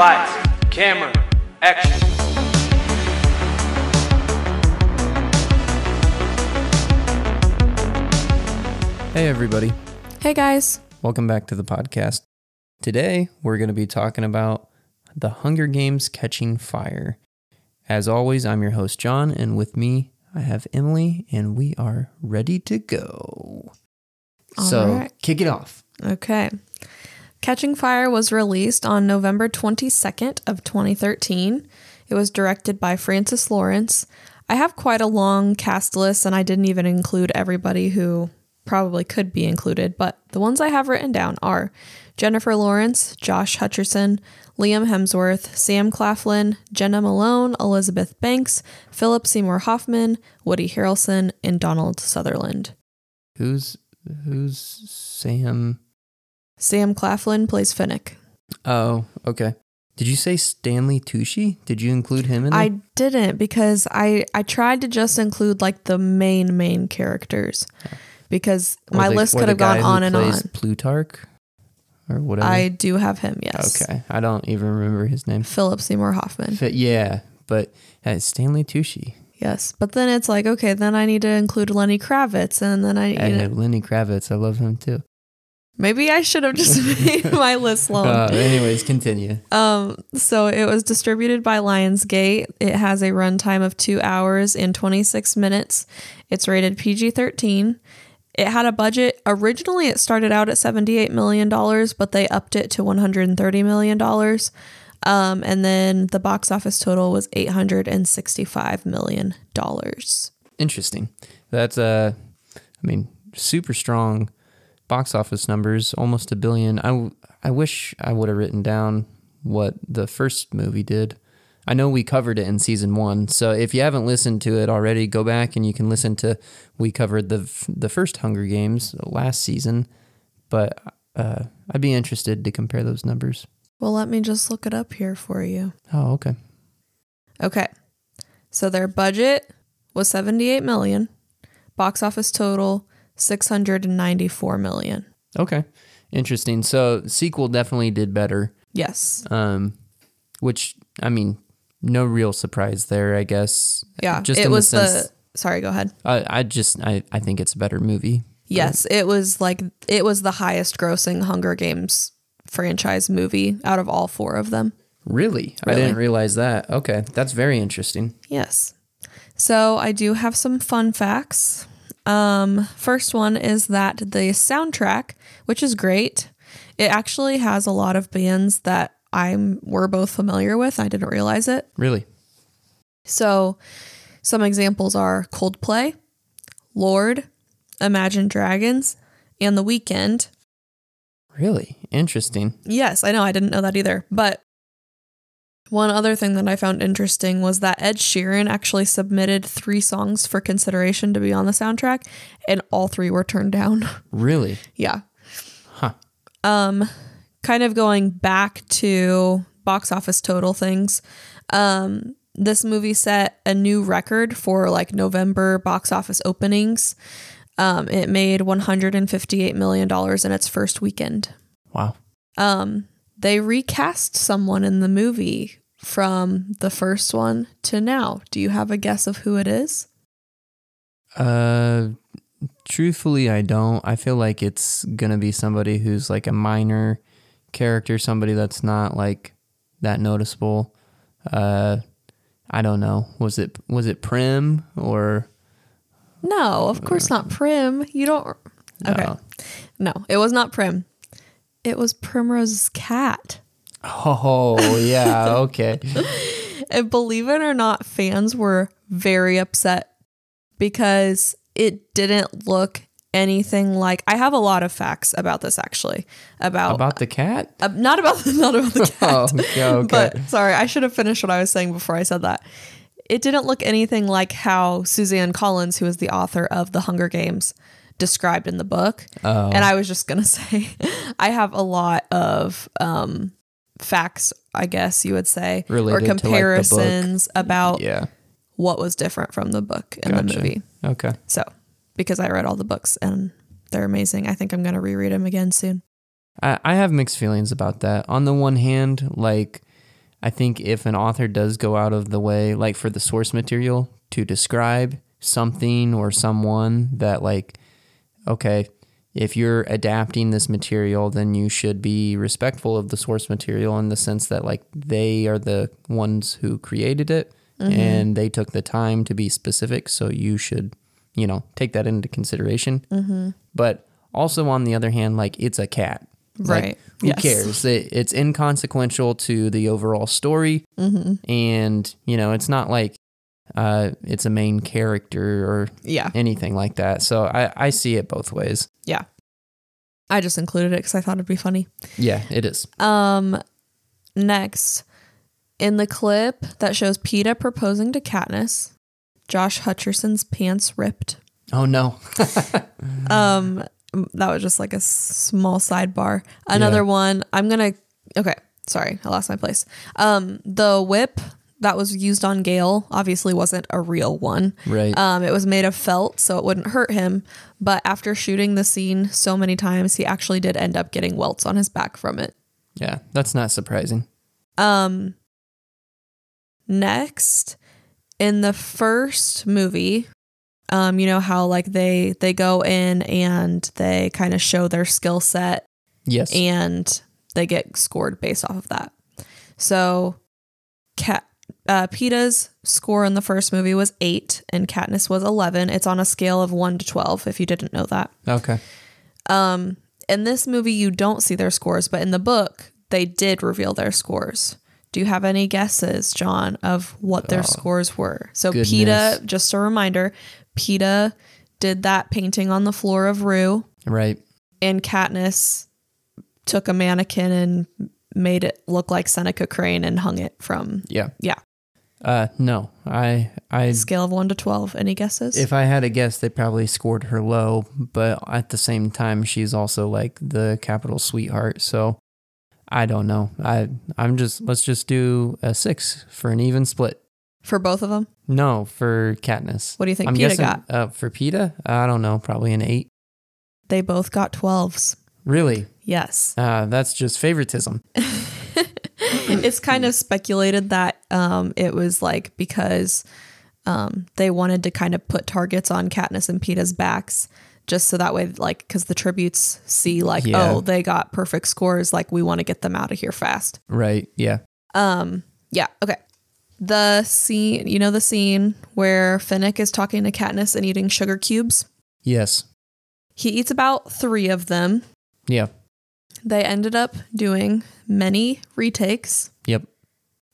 Lights, camera, action. Hey, everybody. Hey guys. Welcome back to the podcast. Today, we're going to be talking about The Hunger Games Catching Fire. As always, I'm your host, Jon, and with me, I have Emily, and we are ready to go. All so, right. kick it off. Okay. Catching Fire was released on November 22nd of 2013. It was directed by Francis Lawrence. I have quite a long cast list and I didn't even include everybody who probably could be included, but the ones I have written down are Jennifer Lawrence, Josh Hutcherson, Liam Hemsworth, Sam Claflin, Jena Malone, Elizabeth Banks, Philip Seymour Hoffman, Woody Harrelson, and Donald Sutherland. Who's who's Sam? Sam Claflin plays Finnick. Oh, okay. Did you say Stanley Tucci? Did you include him in there? I didn't because I I tried to just include like the main main characters because Or my the- list could have gone on and on. Plutarch or whatever. I do have him, yes. okay, I don't even remember his name. Philip Seymour Hoffman. F- yeah, but uh, Stanley Tucci. Yes. But then it's like, okay, then I need to include Lenny Kravitz and then I I know, Lenny Kravitz. I love him too. Maybe I should have just made my list long. Uh, anyways, continue. Um, so it was distributed by Lionsgate. It has a runtime of two hours and 26 minutes. It's rated PG 13. It had a budget. Originally, it started out at $78 million, but they upped it to $130 million. Um, and then the box office total was $865 million. Interesting. That's uh, I mean, super strong box office numbers, almost a billion. I, I wish I would have written down what the first movie did. I know we covered it in season one, so if you haven't listened to it already, go back and you can listen to. We covered the the first Hunger Games last season, but uh, I'd be interested to compare those numbers. Well, let me just look it up here for you. Oh, okay. Okay. So their budget was 78 million. Box office total 694 million. Okay. Interesting. So sequel definitely did better. Yes. Um which I mean, no real surprise there, I guess. Yeah. Just it in was the the, sense Sorry, go ahead. I, I just I, I think it's a better movie. Yes, it was like it was the highest grossing Hunger Games franchise movie out of all four of them. Really? I didn't realize that. Okay. That's very interesting. Yes. So I do have some fun facts. Um, first one is that the soundtrack, which is great, it actually has a lot of bands that I'm we're both familiar with. I didn't realize it. Really? So, some examples are Coldplay, Lorde, Imagine Dragons, and The Weeknd. Really? Interesting. Yes, I know, I didn't know that either. But one other thing that I found interesting was that Ed Sheeran actually submitted three songs for consideration to be on the soundtrack, and all three were turned down. Really? yeah. Huh. Um, kind of going back to box office total things. Um, this movie set a new record for like November box office openings. Um, it made 158 million dollars in its first weekend. Wow. Um, they recast someone in the movie from the first one to now. Do you have a guess of who it is? Uh truthfully I don't. I feel like it's gonna be somebody who's like a minor character, somebody that's not like that noticeable. Uh I don't know. Was it was it Prim or No, of course not Prim. You don't. Okay. Oh. No, it was not Prim. It was Primrose's cat. Oh yeah, okay. And believe it or not, fans were very upset because it didn't look anything like. I have a lot of facts about this actually. About, About the cat? uh, not about the not about the cat. Oh, okay, okay. But sorry, I should have finished what I was saying before I said that. It didn't look anything like how Suzanne Collins, who is the author of The Hunger Games, described in the book. Oh. And I was just gonna say, I have a lot of um, facts, I guess you would say, Related to, or like, comparisons about yeah. what was different from the book and the movie. Okay. So, because I read all the books and they're amazing, I think I'm gonna reread them again soon. I, I have mixed feelings about that. On the one hand, like I think if an author does go out of the way, like for the source material, to describe something or someone that, like, okay, if you're adapting this material, then you should be respectful of the source material in the sense that, like, they are the ones who created it and they took the time to be specific. So you should, you know, take that into consideration. But also, on the other hand, like, it's a cat. Like, Right. who Yes. cares? It, it's inconsequential to the overall story, Mm-hmm. and you know, it's not like uh, it's a main character or Yeah. anything like that. So I, I see it both ways. Yeah. I just included it because I thought it'd be funny. Yeah, it is. Um, next, in the clip that shows Peeta proposing to Katniss, Josh Hutcherson's pants ripped. Oh no. Um, that was just like a small sidebar. Another Yeah. one. I'm gonna. Okay, sorry, I lost my place. Um, the whip that was used on Gale obviously wasn't a real one. Right. Um, it was made of felt, so it wouldn't hurt him. But after shooting the scene so many times, he actually did end up getting welts on his back from it. yeah, that's not surprising. Um, next, in the first movie, um, you know how like they they go in and they kind of show their skill set Yes. and they get scored based off of that. So, Cat uh, Peeta's score in the first movie was eight, and Katniss was eleven. It's on a scale of one to twelve. If you didn't know that, okay. um, in this movie you don't see their scores, but in the book they did reveal their scores. Do you have any guesses, Jon, of what their scores were? So goodness. Peeta, just a reminder, Peeta did that painting on the floor of Rue Right. and Katniss took a mannequin and made it look like Seneca Crane and hung it from Yeah. yeah Uh, no. I I scale of one to twelve. Any guesses? if I had a guess, they probably scored her low, but at the same time, she's also like the Capitol sweetheart. So I don't know. I I'm just let's just do a six for an even split. For both of them, No, for Katniss. what do you think I'm Peeta guessing got? uh, for Peeta. I don't know. Probably an eight. They both got twelves. Really? Yes, Uh, that's just favoritism. it's kind of speculated that um, it was like because um, they wanted to kind of put targets on Katniss and Peeta's backs. Just so that way, like, because the tributes see, like, Yeah. oh, they got perfect scores. Like, we want to get them out of here fast. Right. Yeah. Um, yeah, okay. The scene, you know, the scene where Finnick is talking to Katniss and eating sugar cubes. Yes. He eats about three of them. Yeah. They ended up doing many retakes, Yep.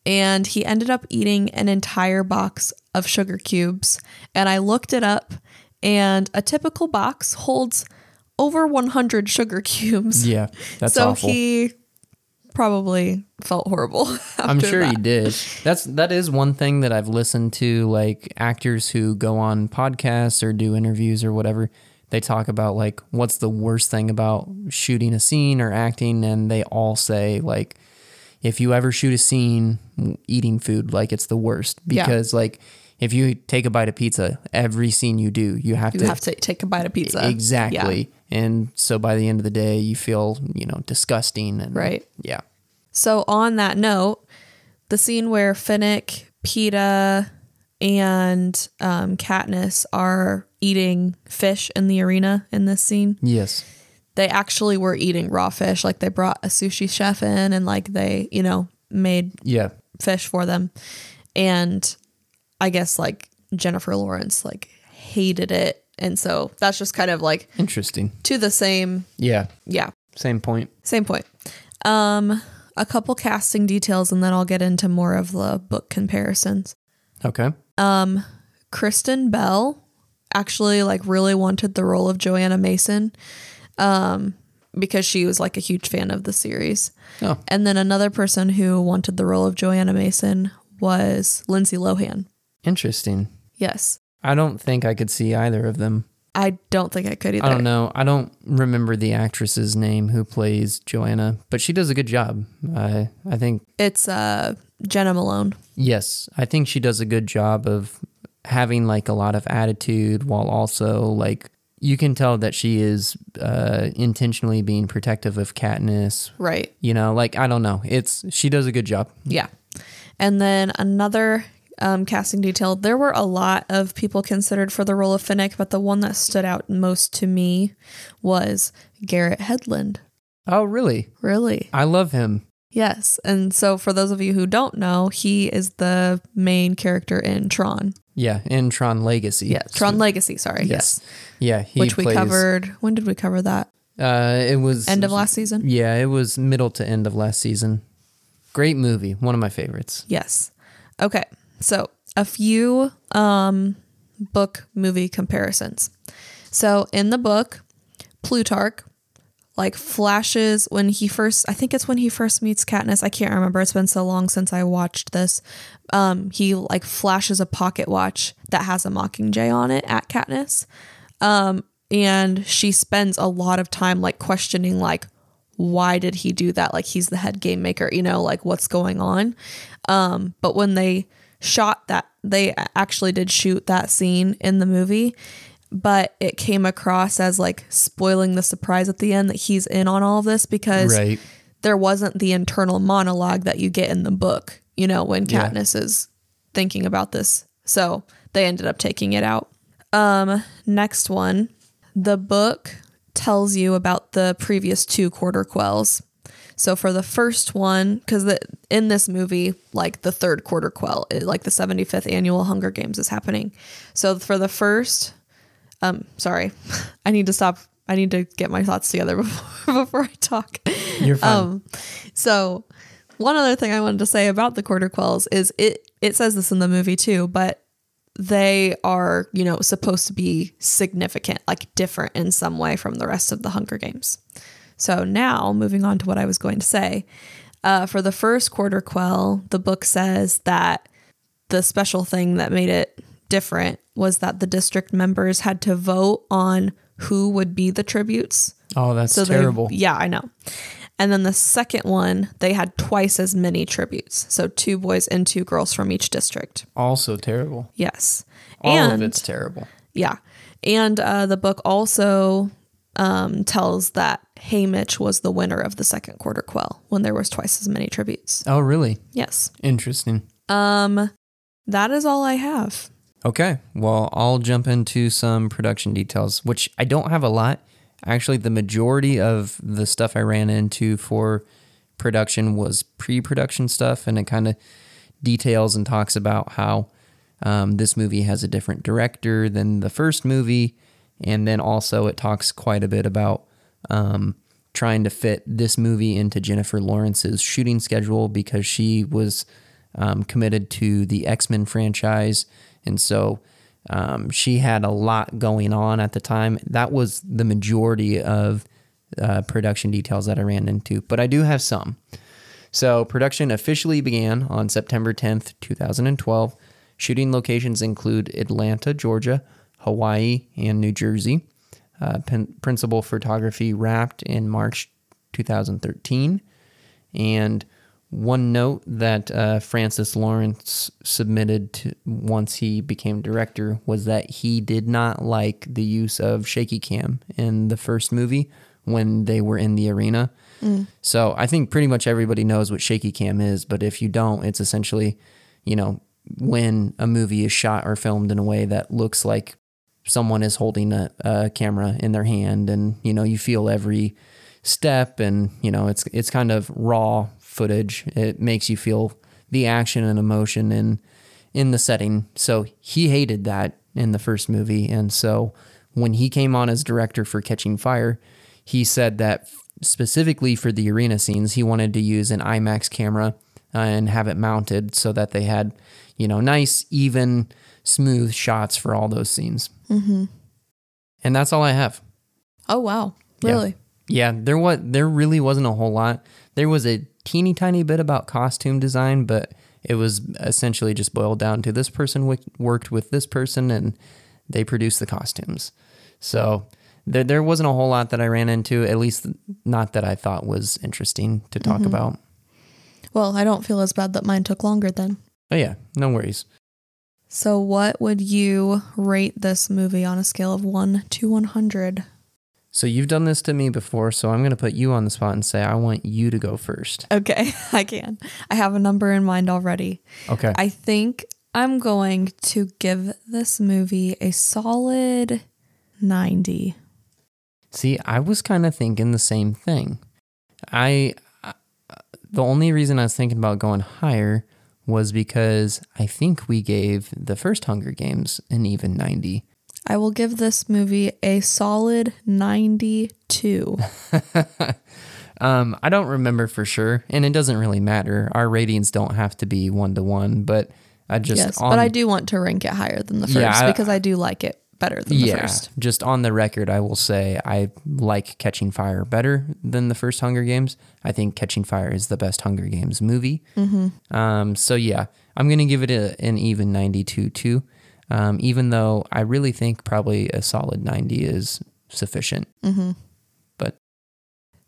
and he ended up eating an entire box of sugar cubes. And I looked it up, and a typical box holds over 100 sugar cubes. Yeah. That's so awful. he probably felt horrible. I'm sure he did. That's that is one thing that I've listened to like actors who go on podcasts or do interviews or whatever. They talk about like what's the worst thing about shooting a scene or acting and they all say like if you ever shoot a scene eating food like it's the worst Yeah. because like if you take a bite of pizza every scene you do you have You to have to take a bite of pizza. Yeah. exactly and so by the end of the day you feel you know disgusting and Right. yeah So on that note, the scene where Finnick, Peeta, and um, Katniss are eating fish in the arena in this scene, yes they actually were eating raw fish. Like they brought a sushi chef in and like they, you know, made yeah fish for them. And I guess like Jennifer Lawrence like hated it. And so that's just kind of like interesting to the same, yeah yeah, Same point. Same point. Um, a couple casting details, and then I'll get into more of the book comparisons. Okay. Um, Kristen Bell actually like really wanted the role of Johanna Mason, um, because she was like a huge fan of the series. Oh, And then another person who wanted the role of Johanna Mason was Lindsay Lohan. interesting. Yes, I don't think I could see either of them. I don't think I could either. I don't know. I don't remember the actress's name who plays Johanna, but she does a good job. I I think It's uh Jena Malone. yes, I think she does a good job of having like a lot of attitude while also like you can tell that she is uh, intentionally being protective of Katniss. Right. You know, like I don't know. It's she does a good job. Yeah. And then another um, casting detail there were a lot of people considered for the role of Finnick, but the one that stood out most to me was Garrett Hedlund. Oh, really? Really? I love him. Yes. And so, for those of you who don't know, he is the main character in Tron. Yeah, in Tron Legacy. Yes. Tron Legacy, sorry. Yes. Yeah, he Which we plays- covered. When did we cover that? Uh, it was End of last season? Yeah, it was middle to end of last season. Great movie, one of my favorites. Yes. Okay. So a few um, book movie comparisons. So in the book, Plutarch like flashes when he first I think it's when he first meets Katniss. I can't remember. It's been so long since I watched this. Um, he like flashes a pocket watch that has a mockingjay on it at Katniss. Um, and she spends a lot of time like questioning like why did he do that? Like he's the head game maker, you know, like what's going on. Um, but when they shot that, they actually did shoot that scene in the movie, but it came across as like spoiling the surprise at the end that he's in on all of this because Right. there wasn't the internal monologue that you get in the book, you know, when Yeah. Katniss is thinking about this. So they ended up taking it out. Um, next one. The book tells you about the previous two quarter quells. So for the first one, because in this movie, like the third quarter quell, like the 75th annual Hunger Games is happening. So for the first, um, sorry, I need to stop. I need to get my thoughts together before, before I talk. You're fine. Um, so one other thing I wanted to say about the quarter quells is it it says this in the movie too, but they are, you know, supposed to be significant, like different in some way from the rest of the Hunger Games. So now, moving on to what I was going to say, uh, for the first quarter quell, the book says that the special thing that made it different was that the district members had to vote on who would be the tributes. oh, that's So terrible. Yeah, I know. And then the second one, they had twice as many tributes. So two boys and two girls from each district. Also terrible. Yes. All and of it's terrible. yeah. And uh, the book also um, tells that Haymitch was the winner of the second quarter quell when there was twice as many tributes. Oh, really? Yes. Interesting. Um, that is all I have. Okay. Well, I'll jump into some production details, which I don't have a lot. Actually, the majority of the stuff I ran into for production was pre production stuff, and it kind of details and talks about how um, this movie has a different director than the first movie. And then also, it talks quite a bit about um, trying to fit this movie into Jennifer Lawrence's shooting schedule because she was um, committed to the X Men franchise. And so um, she had a lot going on at the time. That was the majority of uh, production details that I ran into, but I do have some. So, production officially began on September 10th, 2012. Shooting locations include Atlanta, Georgia, Hawaii, and New Jersey. Uh, principal photography wrapped in March 2013. And one note that uh, Francis Lawrence submitted to, once he became director was that he did not like the use of shaky cam in the first movie when they were in the arena. So I think pretty much everybody knows what shaky cam is, but if you don't, it's essentially, you know, when a movie is shot or filmed in a way that looks like someone is holding a, a camera in their hand and you know you feel every step and you know it's it's kind of raw footage it makes you feel the action and emotion in in the setting so he hated that in the first movie and so when he came on as director for catching fire he said that specifically for the arena scenes he wanted to use an IMAX camera uh, and have it mounted so that they had you know nice even smooth shots for all those scenes Mm-hmm. and that's all I have. Oh, wow. Yeah. Really? Yeah, there was there really wasn't a whole lot. There was a teeny tiny bit about costume design, but it was essentially just boiled down to this person worked with this person and they produced the costumes. So there there wasn't a whole lot that I ran into, at least not that I thought was interesting to talk mm-hmm. about. Well, I don't feel as bad that mine took longer then. Oh, yeah, no worries. So, what would you rate this movie on a scale of 1 to 100? So you've done this to me before, so I'm going to put you on the spot and say I want you to go first. Okay, I can. I have a number in mind already. Okay. I think I'm going to give this movie a solid 90. See, I was kind of thinking the same thing. I uh, the only reason I was thinking about going higher was because I think we gave the first Hunger Games an even 90. I will give this movie a solid 92. Um, I don't remember for sure, and it doesn't really matter. Our ratings don't have to be one to one, but I just yes, on, but I do want to rank it higher than the first Yeah, because I do like it better than the yeah, first. just on the record, I will say I like Catching Fire better than the first Hunger Games. I think Catching Fire is the best Hunger Games movie. Mm-hmm. Um, so yeah, I'm gonna give it a, an even 92 too. Um, even though I really think probably a solid 90 is sufficient. Mm-hmm. But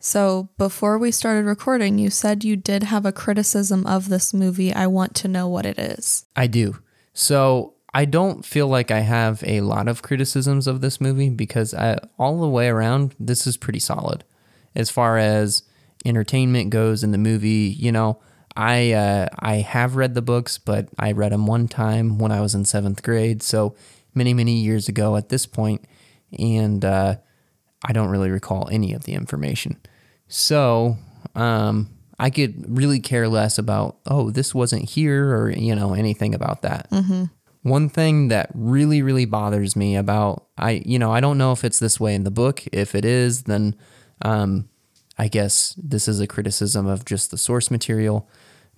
So before we started recording, you said you did have a criticism of this movie. I want to know what it is. I do. So I don't feel like I have a lot of criticisms of this movie because I, all the way around, this is pretty solid. As far as entertainment goes in the movie, you know, I uh, I have read the books, but I read them one time when I was in seventh grade, so many many years ago at this point, and uh, I don't really recall any of the information. So um, I could really care less about oh this wasn't here or you know anything about that. One thing that really really bothers me about I you know I don't know if it's this way in the book. If it is, then um, I guess this is a criticism of just the source material.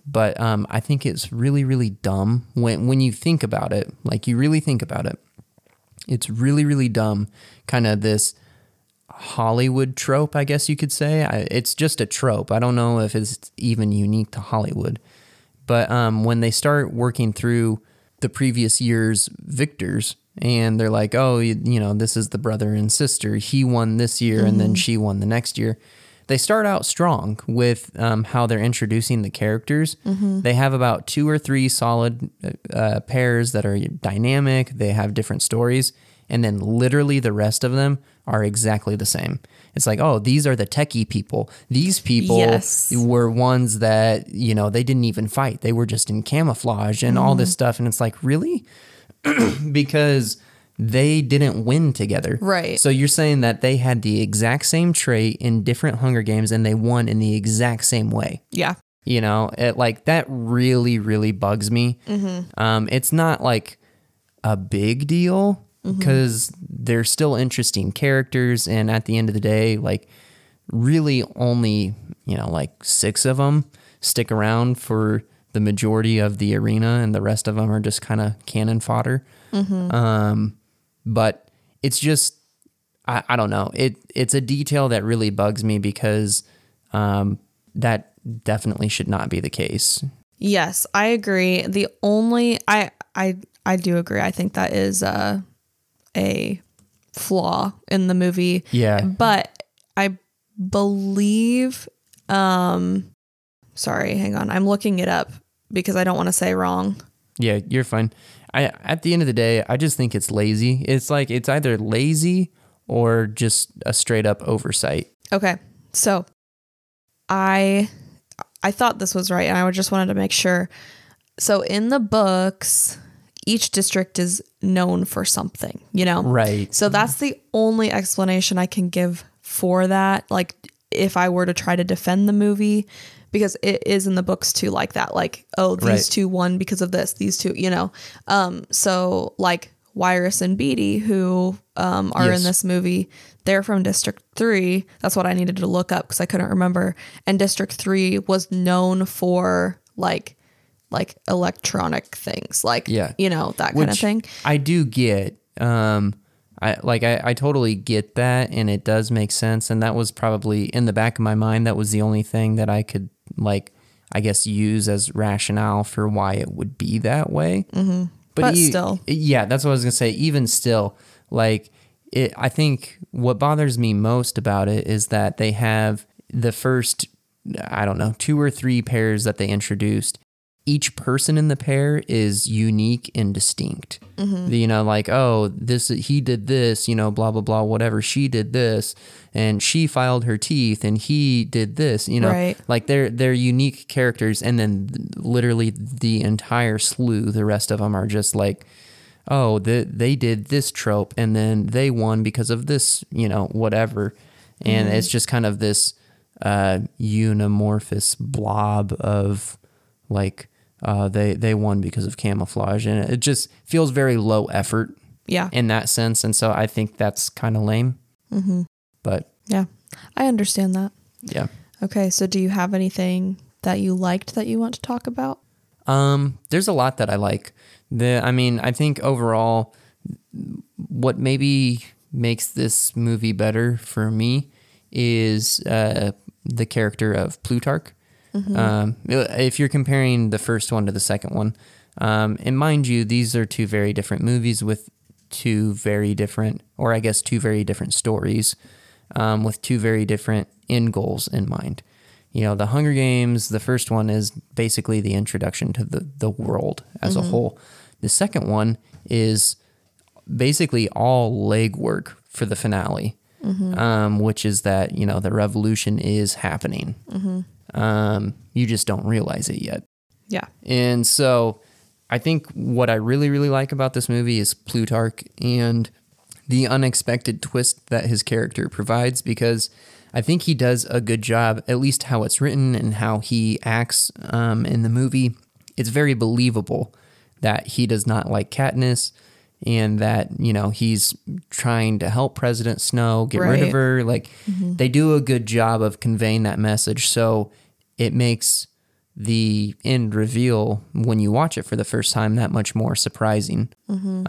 But um, I think it's really really dumb when when you think about it. Like you really think about it. It's really really dumb. Kind of this Hollywood trope, I guess you could say. I, it's just a trope. I don't know if it's even unique to Hollywood. But um, when they start working through the previous year's victors, and they're like, oh, you, you know, this is the brother and sister. He won this year, and then she won the next year. They start out strong with um, how they're introducing the characters. They have about two or three solid uh, pairs that are dynamic. They have different stories, and then literally the rest of them are exactly the same. It's like, oh, these are the techie people. These people Yes. were ones that, you know, they didn't even fight. They were just in camouflage and all Mm-hmm. this stuff. And it's like, really? because they didn't win together. Right. So you're saying that they had the exact same trait in different Hunger Games and they won in the exact same way. Yeah. You know, it like that really, really bugs me. Um, it's not like a big deal because they're still interesting characters, and at the end of the day, like really only you know like six of them stick around for the majority of the arena, and the rest of them are just kind of cannon fodder. Um, but it's just I, I don't know. It it's a detail that really bugs me because um, that definitely should not be the case. Yes, I agree. The only I I I do agree. I think that is uh, a flaw in the movie. Yeah. But I believe um sorry, hang on. I'm looking it up because I don't want to say wrong. Yeah, you're fine. I at the end of the day, I just think it's lazy. It's like it's either lazy or just a straight up oversight. Okay. So I I thought this was right and I just wanted to make sure. So in the books, each district is known for something, you know? Right. So that's the only explanation I can give for that. Like if I were to try to defend the movie, because it is in the books too, like that. Like, oh, these Right. two won because of this, these two, you know. Um, so like Wiress and Beetee, who um are Yes. in this movie, they're from District Three. That's what I needed to look up because I couldn't remember. And District Three was known for like like electronic things, like Yeah. you know, that kind of thing. I do get. Um, I like I, I totally get that, and it does make sense. And that was probably in the back of my mind. That was the only thing that I could like, I guess, use as rationale for why it would be that way. Mm-hmm. But still. yeah, that's what I was gonna say. Even still, like it, I think what bothers me most about it is that they have the first, I don't know, two or three pairs that they introduced, each person in the pair is unique and distinct. You know, like oh, this he did this, you know, blah blah blah, whatever. She did this, and she filed her teeth, and he did this. You know, Right. like they're they're unique characters, and then literally the entire slew, the rest of them are just like, oh, the, they did this trope, and then they won because of this, you know, whatever, and it's just kind of this uh, unamorphous blob of like uh, they they won because of camouflage, and it just feels very low effort Yeah. in that sense, and so I think that's kind of lame. Mm-hmm. But yeah. I understand that. yeah. Okay, so do you have anything that you liked that you want to talk about? Um, there's a lot that I like. The I mean, I think overall what maybe makes this movie better for me is uh, the character of Plutarch. Um, if you're comparing the first one to the second one, um, and mind you, these are two very different movies with two very different, or I guess two very different stories, um, with two very different end goals in mind. You know, the Hunger Games, the first one is basically the introduction to the, the world as a whole. The second one is basically all legwork for the finale, um, which is that, you know, the revolution is happening. Um, you just don't realize it yet. Yeah. And so I think what I really, really like about this movie is Plutarch and the unexpected twist that his character provides because I think he does a good job, at least how it's written and how he acts um, in the movie. It's very believable that he does not like Katniss and that, you know, he's trying to help President Snow get rid of her. Like, they do a good job of conveying that message. So it makes the end reveal when you watch it for the first time that much more surprising.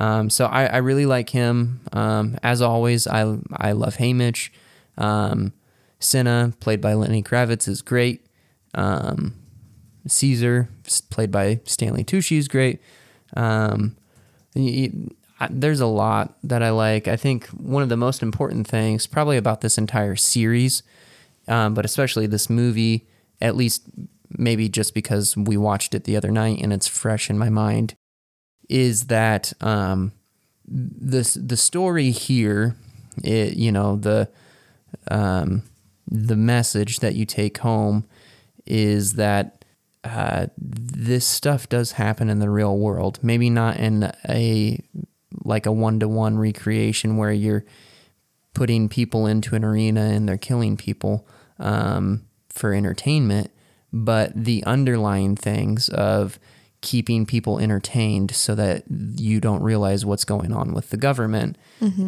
Um, so I, I really like him. Um, as always, I I love Haymitch. Um, Cinna, played by Lenny Kravitz, is great. Um, Caesar, played by Stanley Tucci, is great. Um, y- y- I- there's a lot that I like. I think one of the most important things, probably about this entire series, um, but especially this movie, at least maybe just because we watched it the other night and it's fresh in my mind, is that um, this the story here, it, you know the um, the message that you take home is that uh, this stuff does happen in the real world. Maybe not in a like a one to one recreation where you're putting people into an arena and they're killing people um, for entertainment, but the underlying things of keeping people entertained so that you don't realize what's going on with the government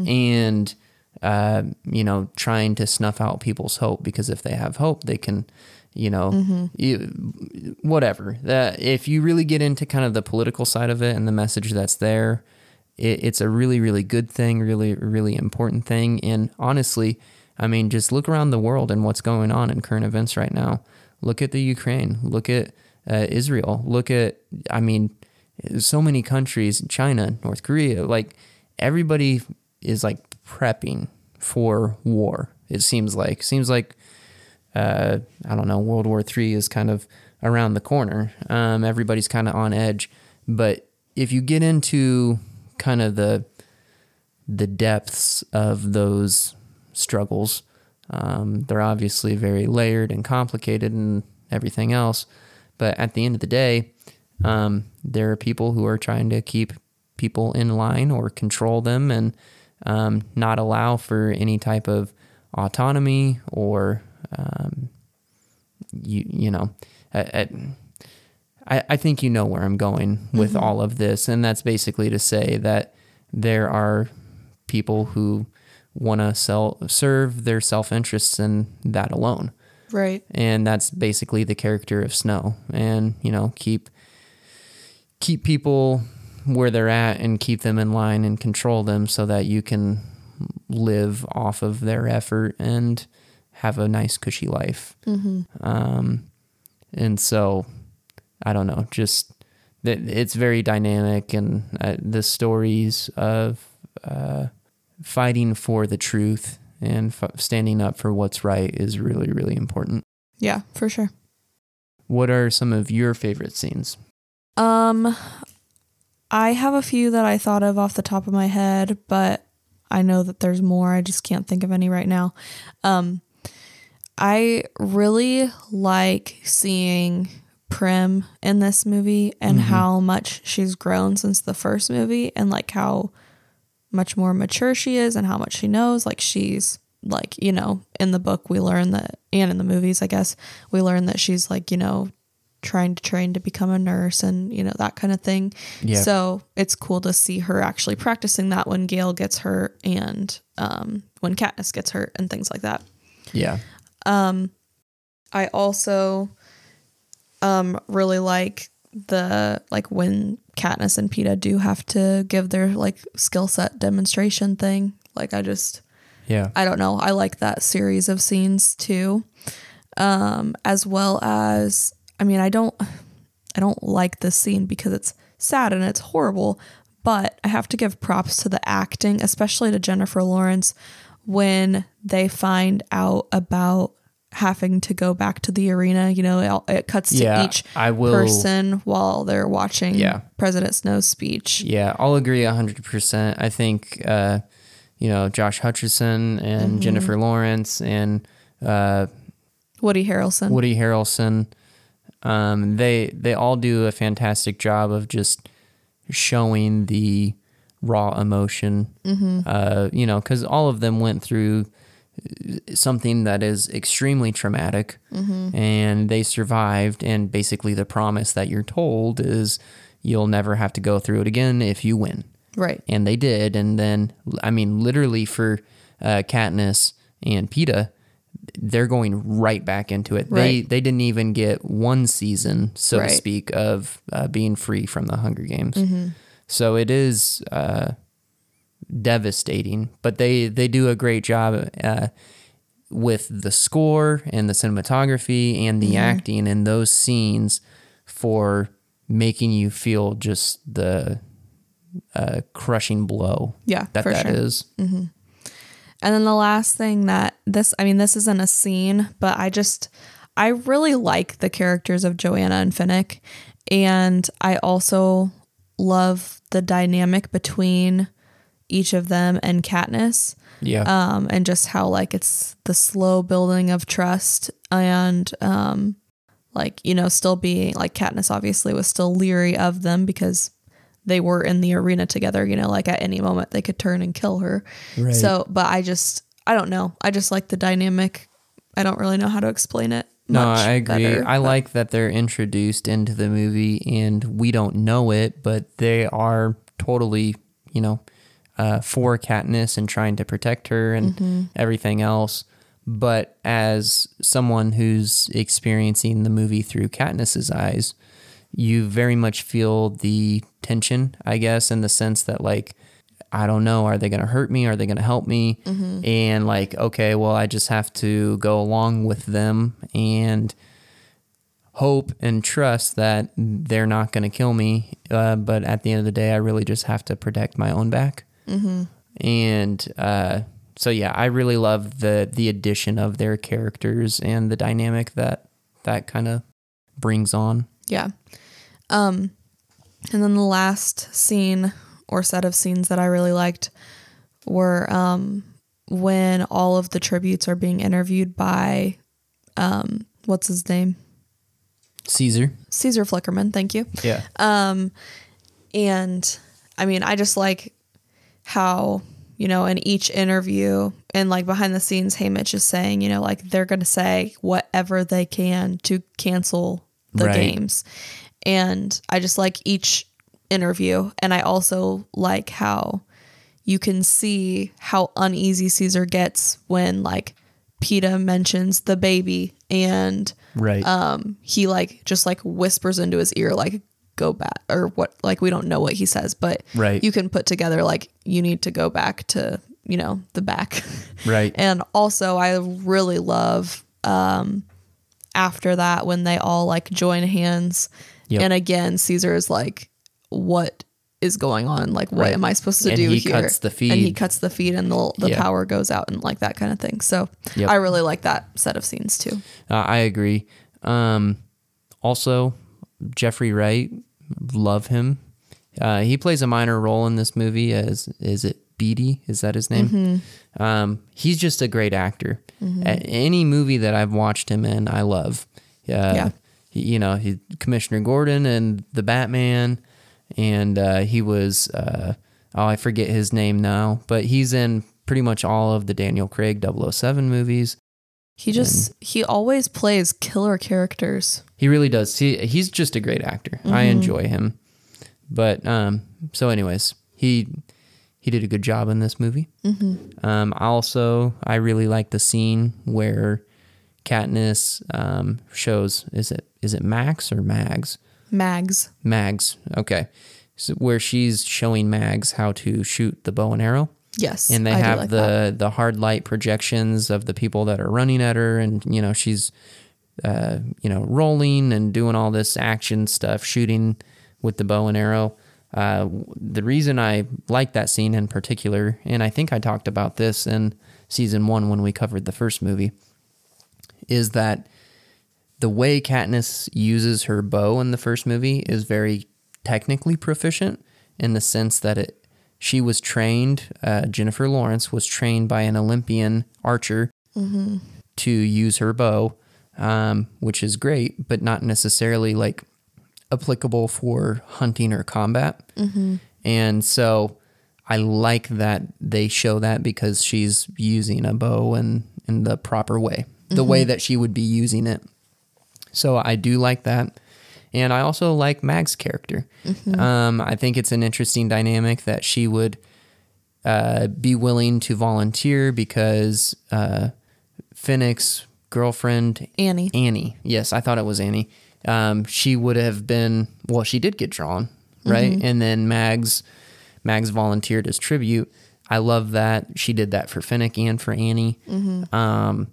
and uh, you know trying to snuff out people's hope because if they have hope they can you know you, whatever. That if you really get into kind of the political side of it and the message that's there it, it's a really really good thing really really important thing. And honestly i mean just look around the world and what's going on in current events right now look at the ukraine look at uh, israel look at i mean so many countries china north korea like everybody is like prepping for war it seems like seems like uh, I don't know, World War III is kind of around the corner. Um, everybody's kind of on edge. But if you get into kind of the the depths of those struggles, um, they're obviously very layered and complicated and everything else. But at the end of the day, um, there are people who are trying to keep people in line or control them and um, not allow for any type of autonomy or um, you you know I, I, I think you know where I'm going with all of this. And that's basically to say that there are people who want to sell serve their self-interests and that alone Right. and that's basically the character of Snow. And you know, keep keep people where they're at and keep them in line and control them so that you can live off of their effort and have a nice cushy life. Um, and so, I don't know, just that it's very dynamic and uh, the stories of uh, fighting for the truth and f- standing up for what's right is really really important. Yeah, for sure. What are some of your favorite scenes? Um, I have a few that I thought of off the top of my head, but I know that there's more. I just can't think of any right now. Um, I really like seeing Prim in this movie and how much she's grown since the first movie and like how much more mature she is and how much she knows. Like she's like, you know, in the book we learn that and in the movies, I guess, we learn that she's like, you know, trying to train to become a nurse and, you know, that kind of thing. Yeah. So it's cool to see her actually practicing that when Gale gets hurt and um when Katniss gets hurt and things like that. Yeah. Um I also um really like the like when Katniss and Peeta do have to give their like skill set demonstration thing. Like I just Yeah. I don't know. I like that series of scenes too. Um as well as I mean I don't I don't like this scene because it's sad and it's horrible, but I have to give props to the acting, especially to Jennifer Lawrence when they find out about having to go back to the arena, you know, it, it cuts to Yeah, each I will- person while they're watching Yeah. President Snow's speech. Yeah, I'll agree 100%. I think, uh, you know, Josh Hutcherson and Mm-hmm. Jennifer Lawrence and uh, Woody Harrelson. Woody Harrelson, um, they they all do a fantastic job of just showing the raw emotion. Uh, you know, because all of them went through something that is extremely traumatic, and they survived. And basically, the promise that you're told is you'll never have to go through it again if you win right. and they did. And then, I mean, literally for uh, Katniss and Peeta, they're going right back into it. They they didn't even get one season, so Right. to speak, of uh, being free from the Hunger Games. Mm-hmm. So it is uh, devastating, but they they do a great job. Uh, with the score and the cinematography and Mm-hmm. the acting in those scenes for making you feel just the uh, crushing blow Yeah, that that sure. is. And then the last thing that this, I mean, this isn't a scene, but I just, I really like the characters of Johanna and Finnick. And I also love the dynamic between each of them and Katniss. Yeah. Um, and just how like it's the slow building of trust and um like, you know, still being like Katniss obviously was still leery of them because they were in the arena together, you know, like at any moment they could turn and kill her. Right. So, but I just, I don't know. I just like the dynamic. I don't really know how to explain it. no, much I agree. better, I but- like that they're introduced into the movie and we don't know it, but they are totally, you know, uh, for Katniss and trying to protect her and Mm-hmm. everything else. But as someone who's experiencing the movie through Katniss's eyes, you very much feel the tension, I guess, in the sense that like I don't know, are they going to hurt me? Are they going to help me? And like, okay, well, I just have to go along with them and hope and trust that they're not going to kill me. Uh, but at the end of the day, I really just have to protect my own back. And uh, so, yeah, I really love the the addition of their characters and the dynamic that that kind of brings on. Yeah. Um, and then the last scene or set of scenes that I really liked were um, when all of the tributes are being interviewed by, um, what's his name? Caesar. Caesar Flickerman. Thank you. Yeah. Um, And I mean, I just like how, you know, in each interview and like behind the scenes, Haymitch is saying, you know, like they're going to say whatever they can to cancel the Right. games. And I just like each interview. And I also like how you can see how uneasy Caesar gets when like Peeta mentions the baby and right. um he like just like whispers into his ear like go back or what like we don't know what he says but Right. you can put together like you need to go back to you know the back right. and also i really love um after that when they all like join hands Yep. and again caesar is like what is going on like what Right. am i supposed to And do he here cuts the and he cuts the feed and the, the Yeah. power goes out and like that kind of thing so Yep. i really like that set of scenes too Uh, I agree. Um, also, Jeffrey Wright, love him. Uh, he plays a minor role in this movie as is it Beetee? Is that his name? Um, he's just a great actor. A- any movie that I've watched him in, I love. Uh, Yeah. he- you know, he Commissioner Gordon and the Batman, and uh, he was uh, oh I forget his name now, but he's in pretty much all of the Daniel Craig 007 movies. He just he always plays killer characters. He really does. He he's just a great actor. I enjoy him. But um, so, anyways, he he did a good job in this movie. Um, also, I really like the scene where Katniss um, shows is it is it Max or Mags? Mags. Mags. Okay, so where she's showing Mags how to shoot the bow and arrow Yes. and they I have like the that. the hard light projections of the people that are running at her and you know she's uh, you know rolling and doing all this action stuff shooting with the bow and arrow uh, the reason i like that scene in particular and i think i talked about this in season one when we covered the first movie is that the way Katniss uses her bow in the first movie is very technically proficient in the sense that it she was trained uh, Jennifer Lawrence was trained by an Olympian archer to use her bow um, which is great but not necessarily like applicable for hunting or combat and so I like that they show that because she's using a bow in, in the proper way, the way that she would be using it. So I do like that. And I also like Mag's character. Um, I think it's an interesting dynamic that she would uh, be willing to volunteer because uh, Finnick's girlfriend, Annie. Annie, yes, I thought it was Annie. Um, she would have been, well, she did get drawn, right? And then Mags, Mags volunteered as tribute. I love that she did that for Finnick and for Annie. Um,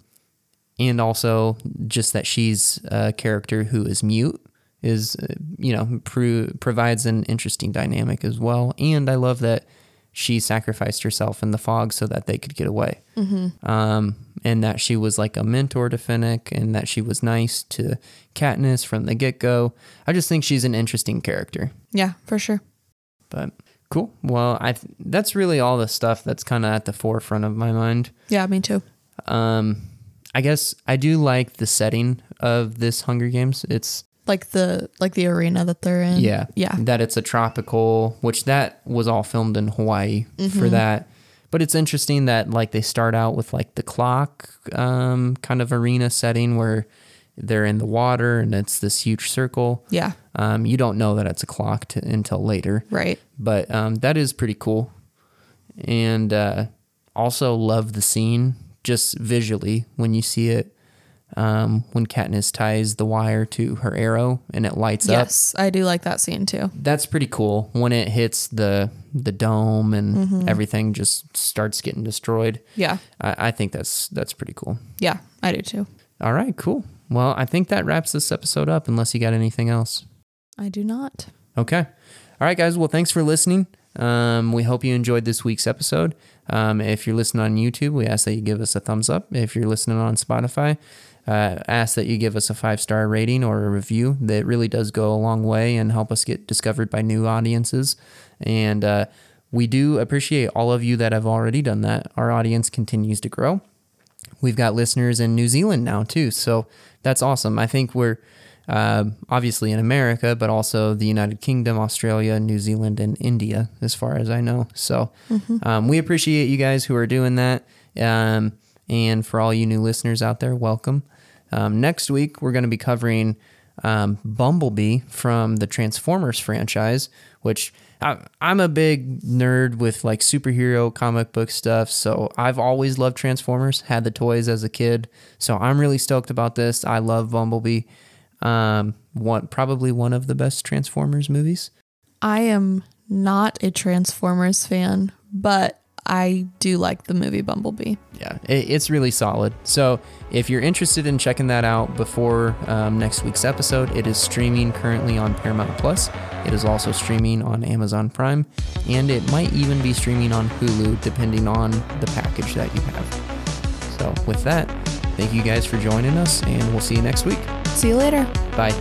and also just that she's a character who is mute is uh, you know pro- provides an interesting dynamic as well. And i love that she sacrificed herself in the fog so that they could get away. Um, and that she was like a mentor to finnick and that she was nice to katniss from the get-go. I just think she's an interesting character. Yeah, for sure. but cool. Well i th- that's really all the stuff that's kind of at the forefront of my mind. Yeah, me too. um, I guess I do like the setting of this Hunger Games. It's Like the like the arena that they're in. yeah, Yeah. that it's a tropical, which that was all filmed in Hawaii for that. But it's interesting that like they start out with like the clock um, kind of arena setting where they're in the water and it's this huge circle. Yeah. Um, you don't know that it's a clock to, until later Right. but um, that is pretty cool. And uh, also love the scene just visually when you see it. Um, when Katniss ties the wire to her arrow and it lights up. Yes, I do like that scene too. That's pretty cool. When it hits the the dome and everything just starts getting destroyed. Yeah. I, I think that's that's pretty cool. Yeah, I do too. All right, cool. Well, I think that wraps this episode up. Unless you got anything else. I do not. Okay. All right, guys. Well, thanks for listening. Um, we hope you enjoyed this week's episode. Um, if you're listening on YouTube, we ask that you give us a thumbs up. If you're listening on Spotify, uh, ask that you give us a five star rating or a review. That really does go a long way and help us get discovered by new audiences. And uh, we do appreciate all of you that have already done that. Our audience continues to grow. We've got listeners in New Zealand now too, so that's awesome. I think we're uh, obviously in America, but also the United Kingdom, Australia, New Zealand, and India, as far as I know. So um, we appreciate you guys who are doing that. Um, and for all you new listeners out there, welcome. Um, next week, we're going to be covering um, Bumblebee from the Transformers franchise, which I, I'm a big nerd with like superhero comic book stuff. So I've always loved Transformers, had the toys as a kid. So I'm really stoked about this. I love Bumblebee. Um, one probably one of the best Transformers movies. I am not a Transformers fan, but I do like the movie Bumblebee. yeah, it, it's really solid. So if you're interested in checking that out before um, next week's episode, it is streaming currently on Paramount Plus. It is also streaming on Amazon Prime, and it might even be streaming on Hulu, depending on the package that you have. So with that, thank you guys for joining us, and we'll see you next week. See you later. Bye.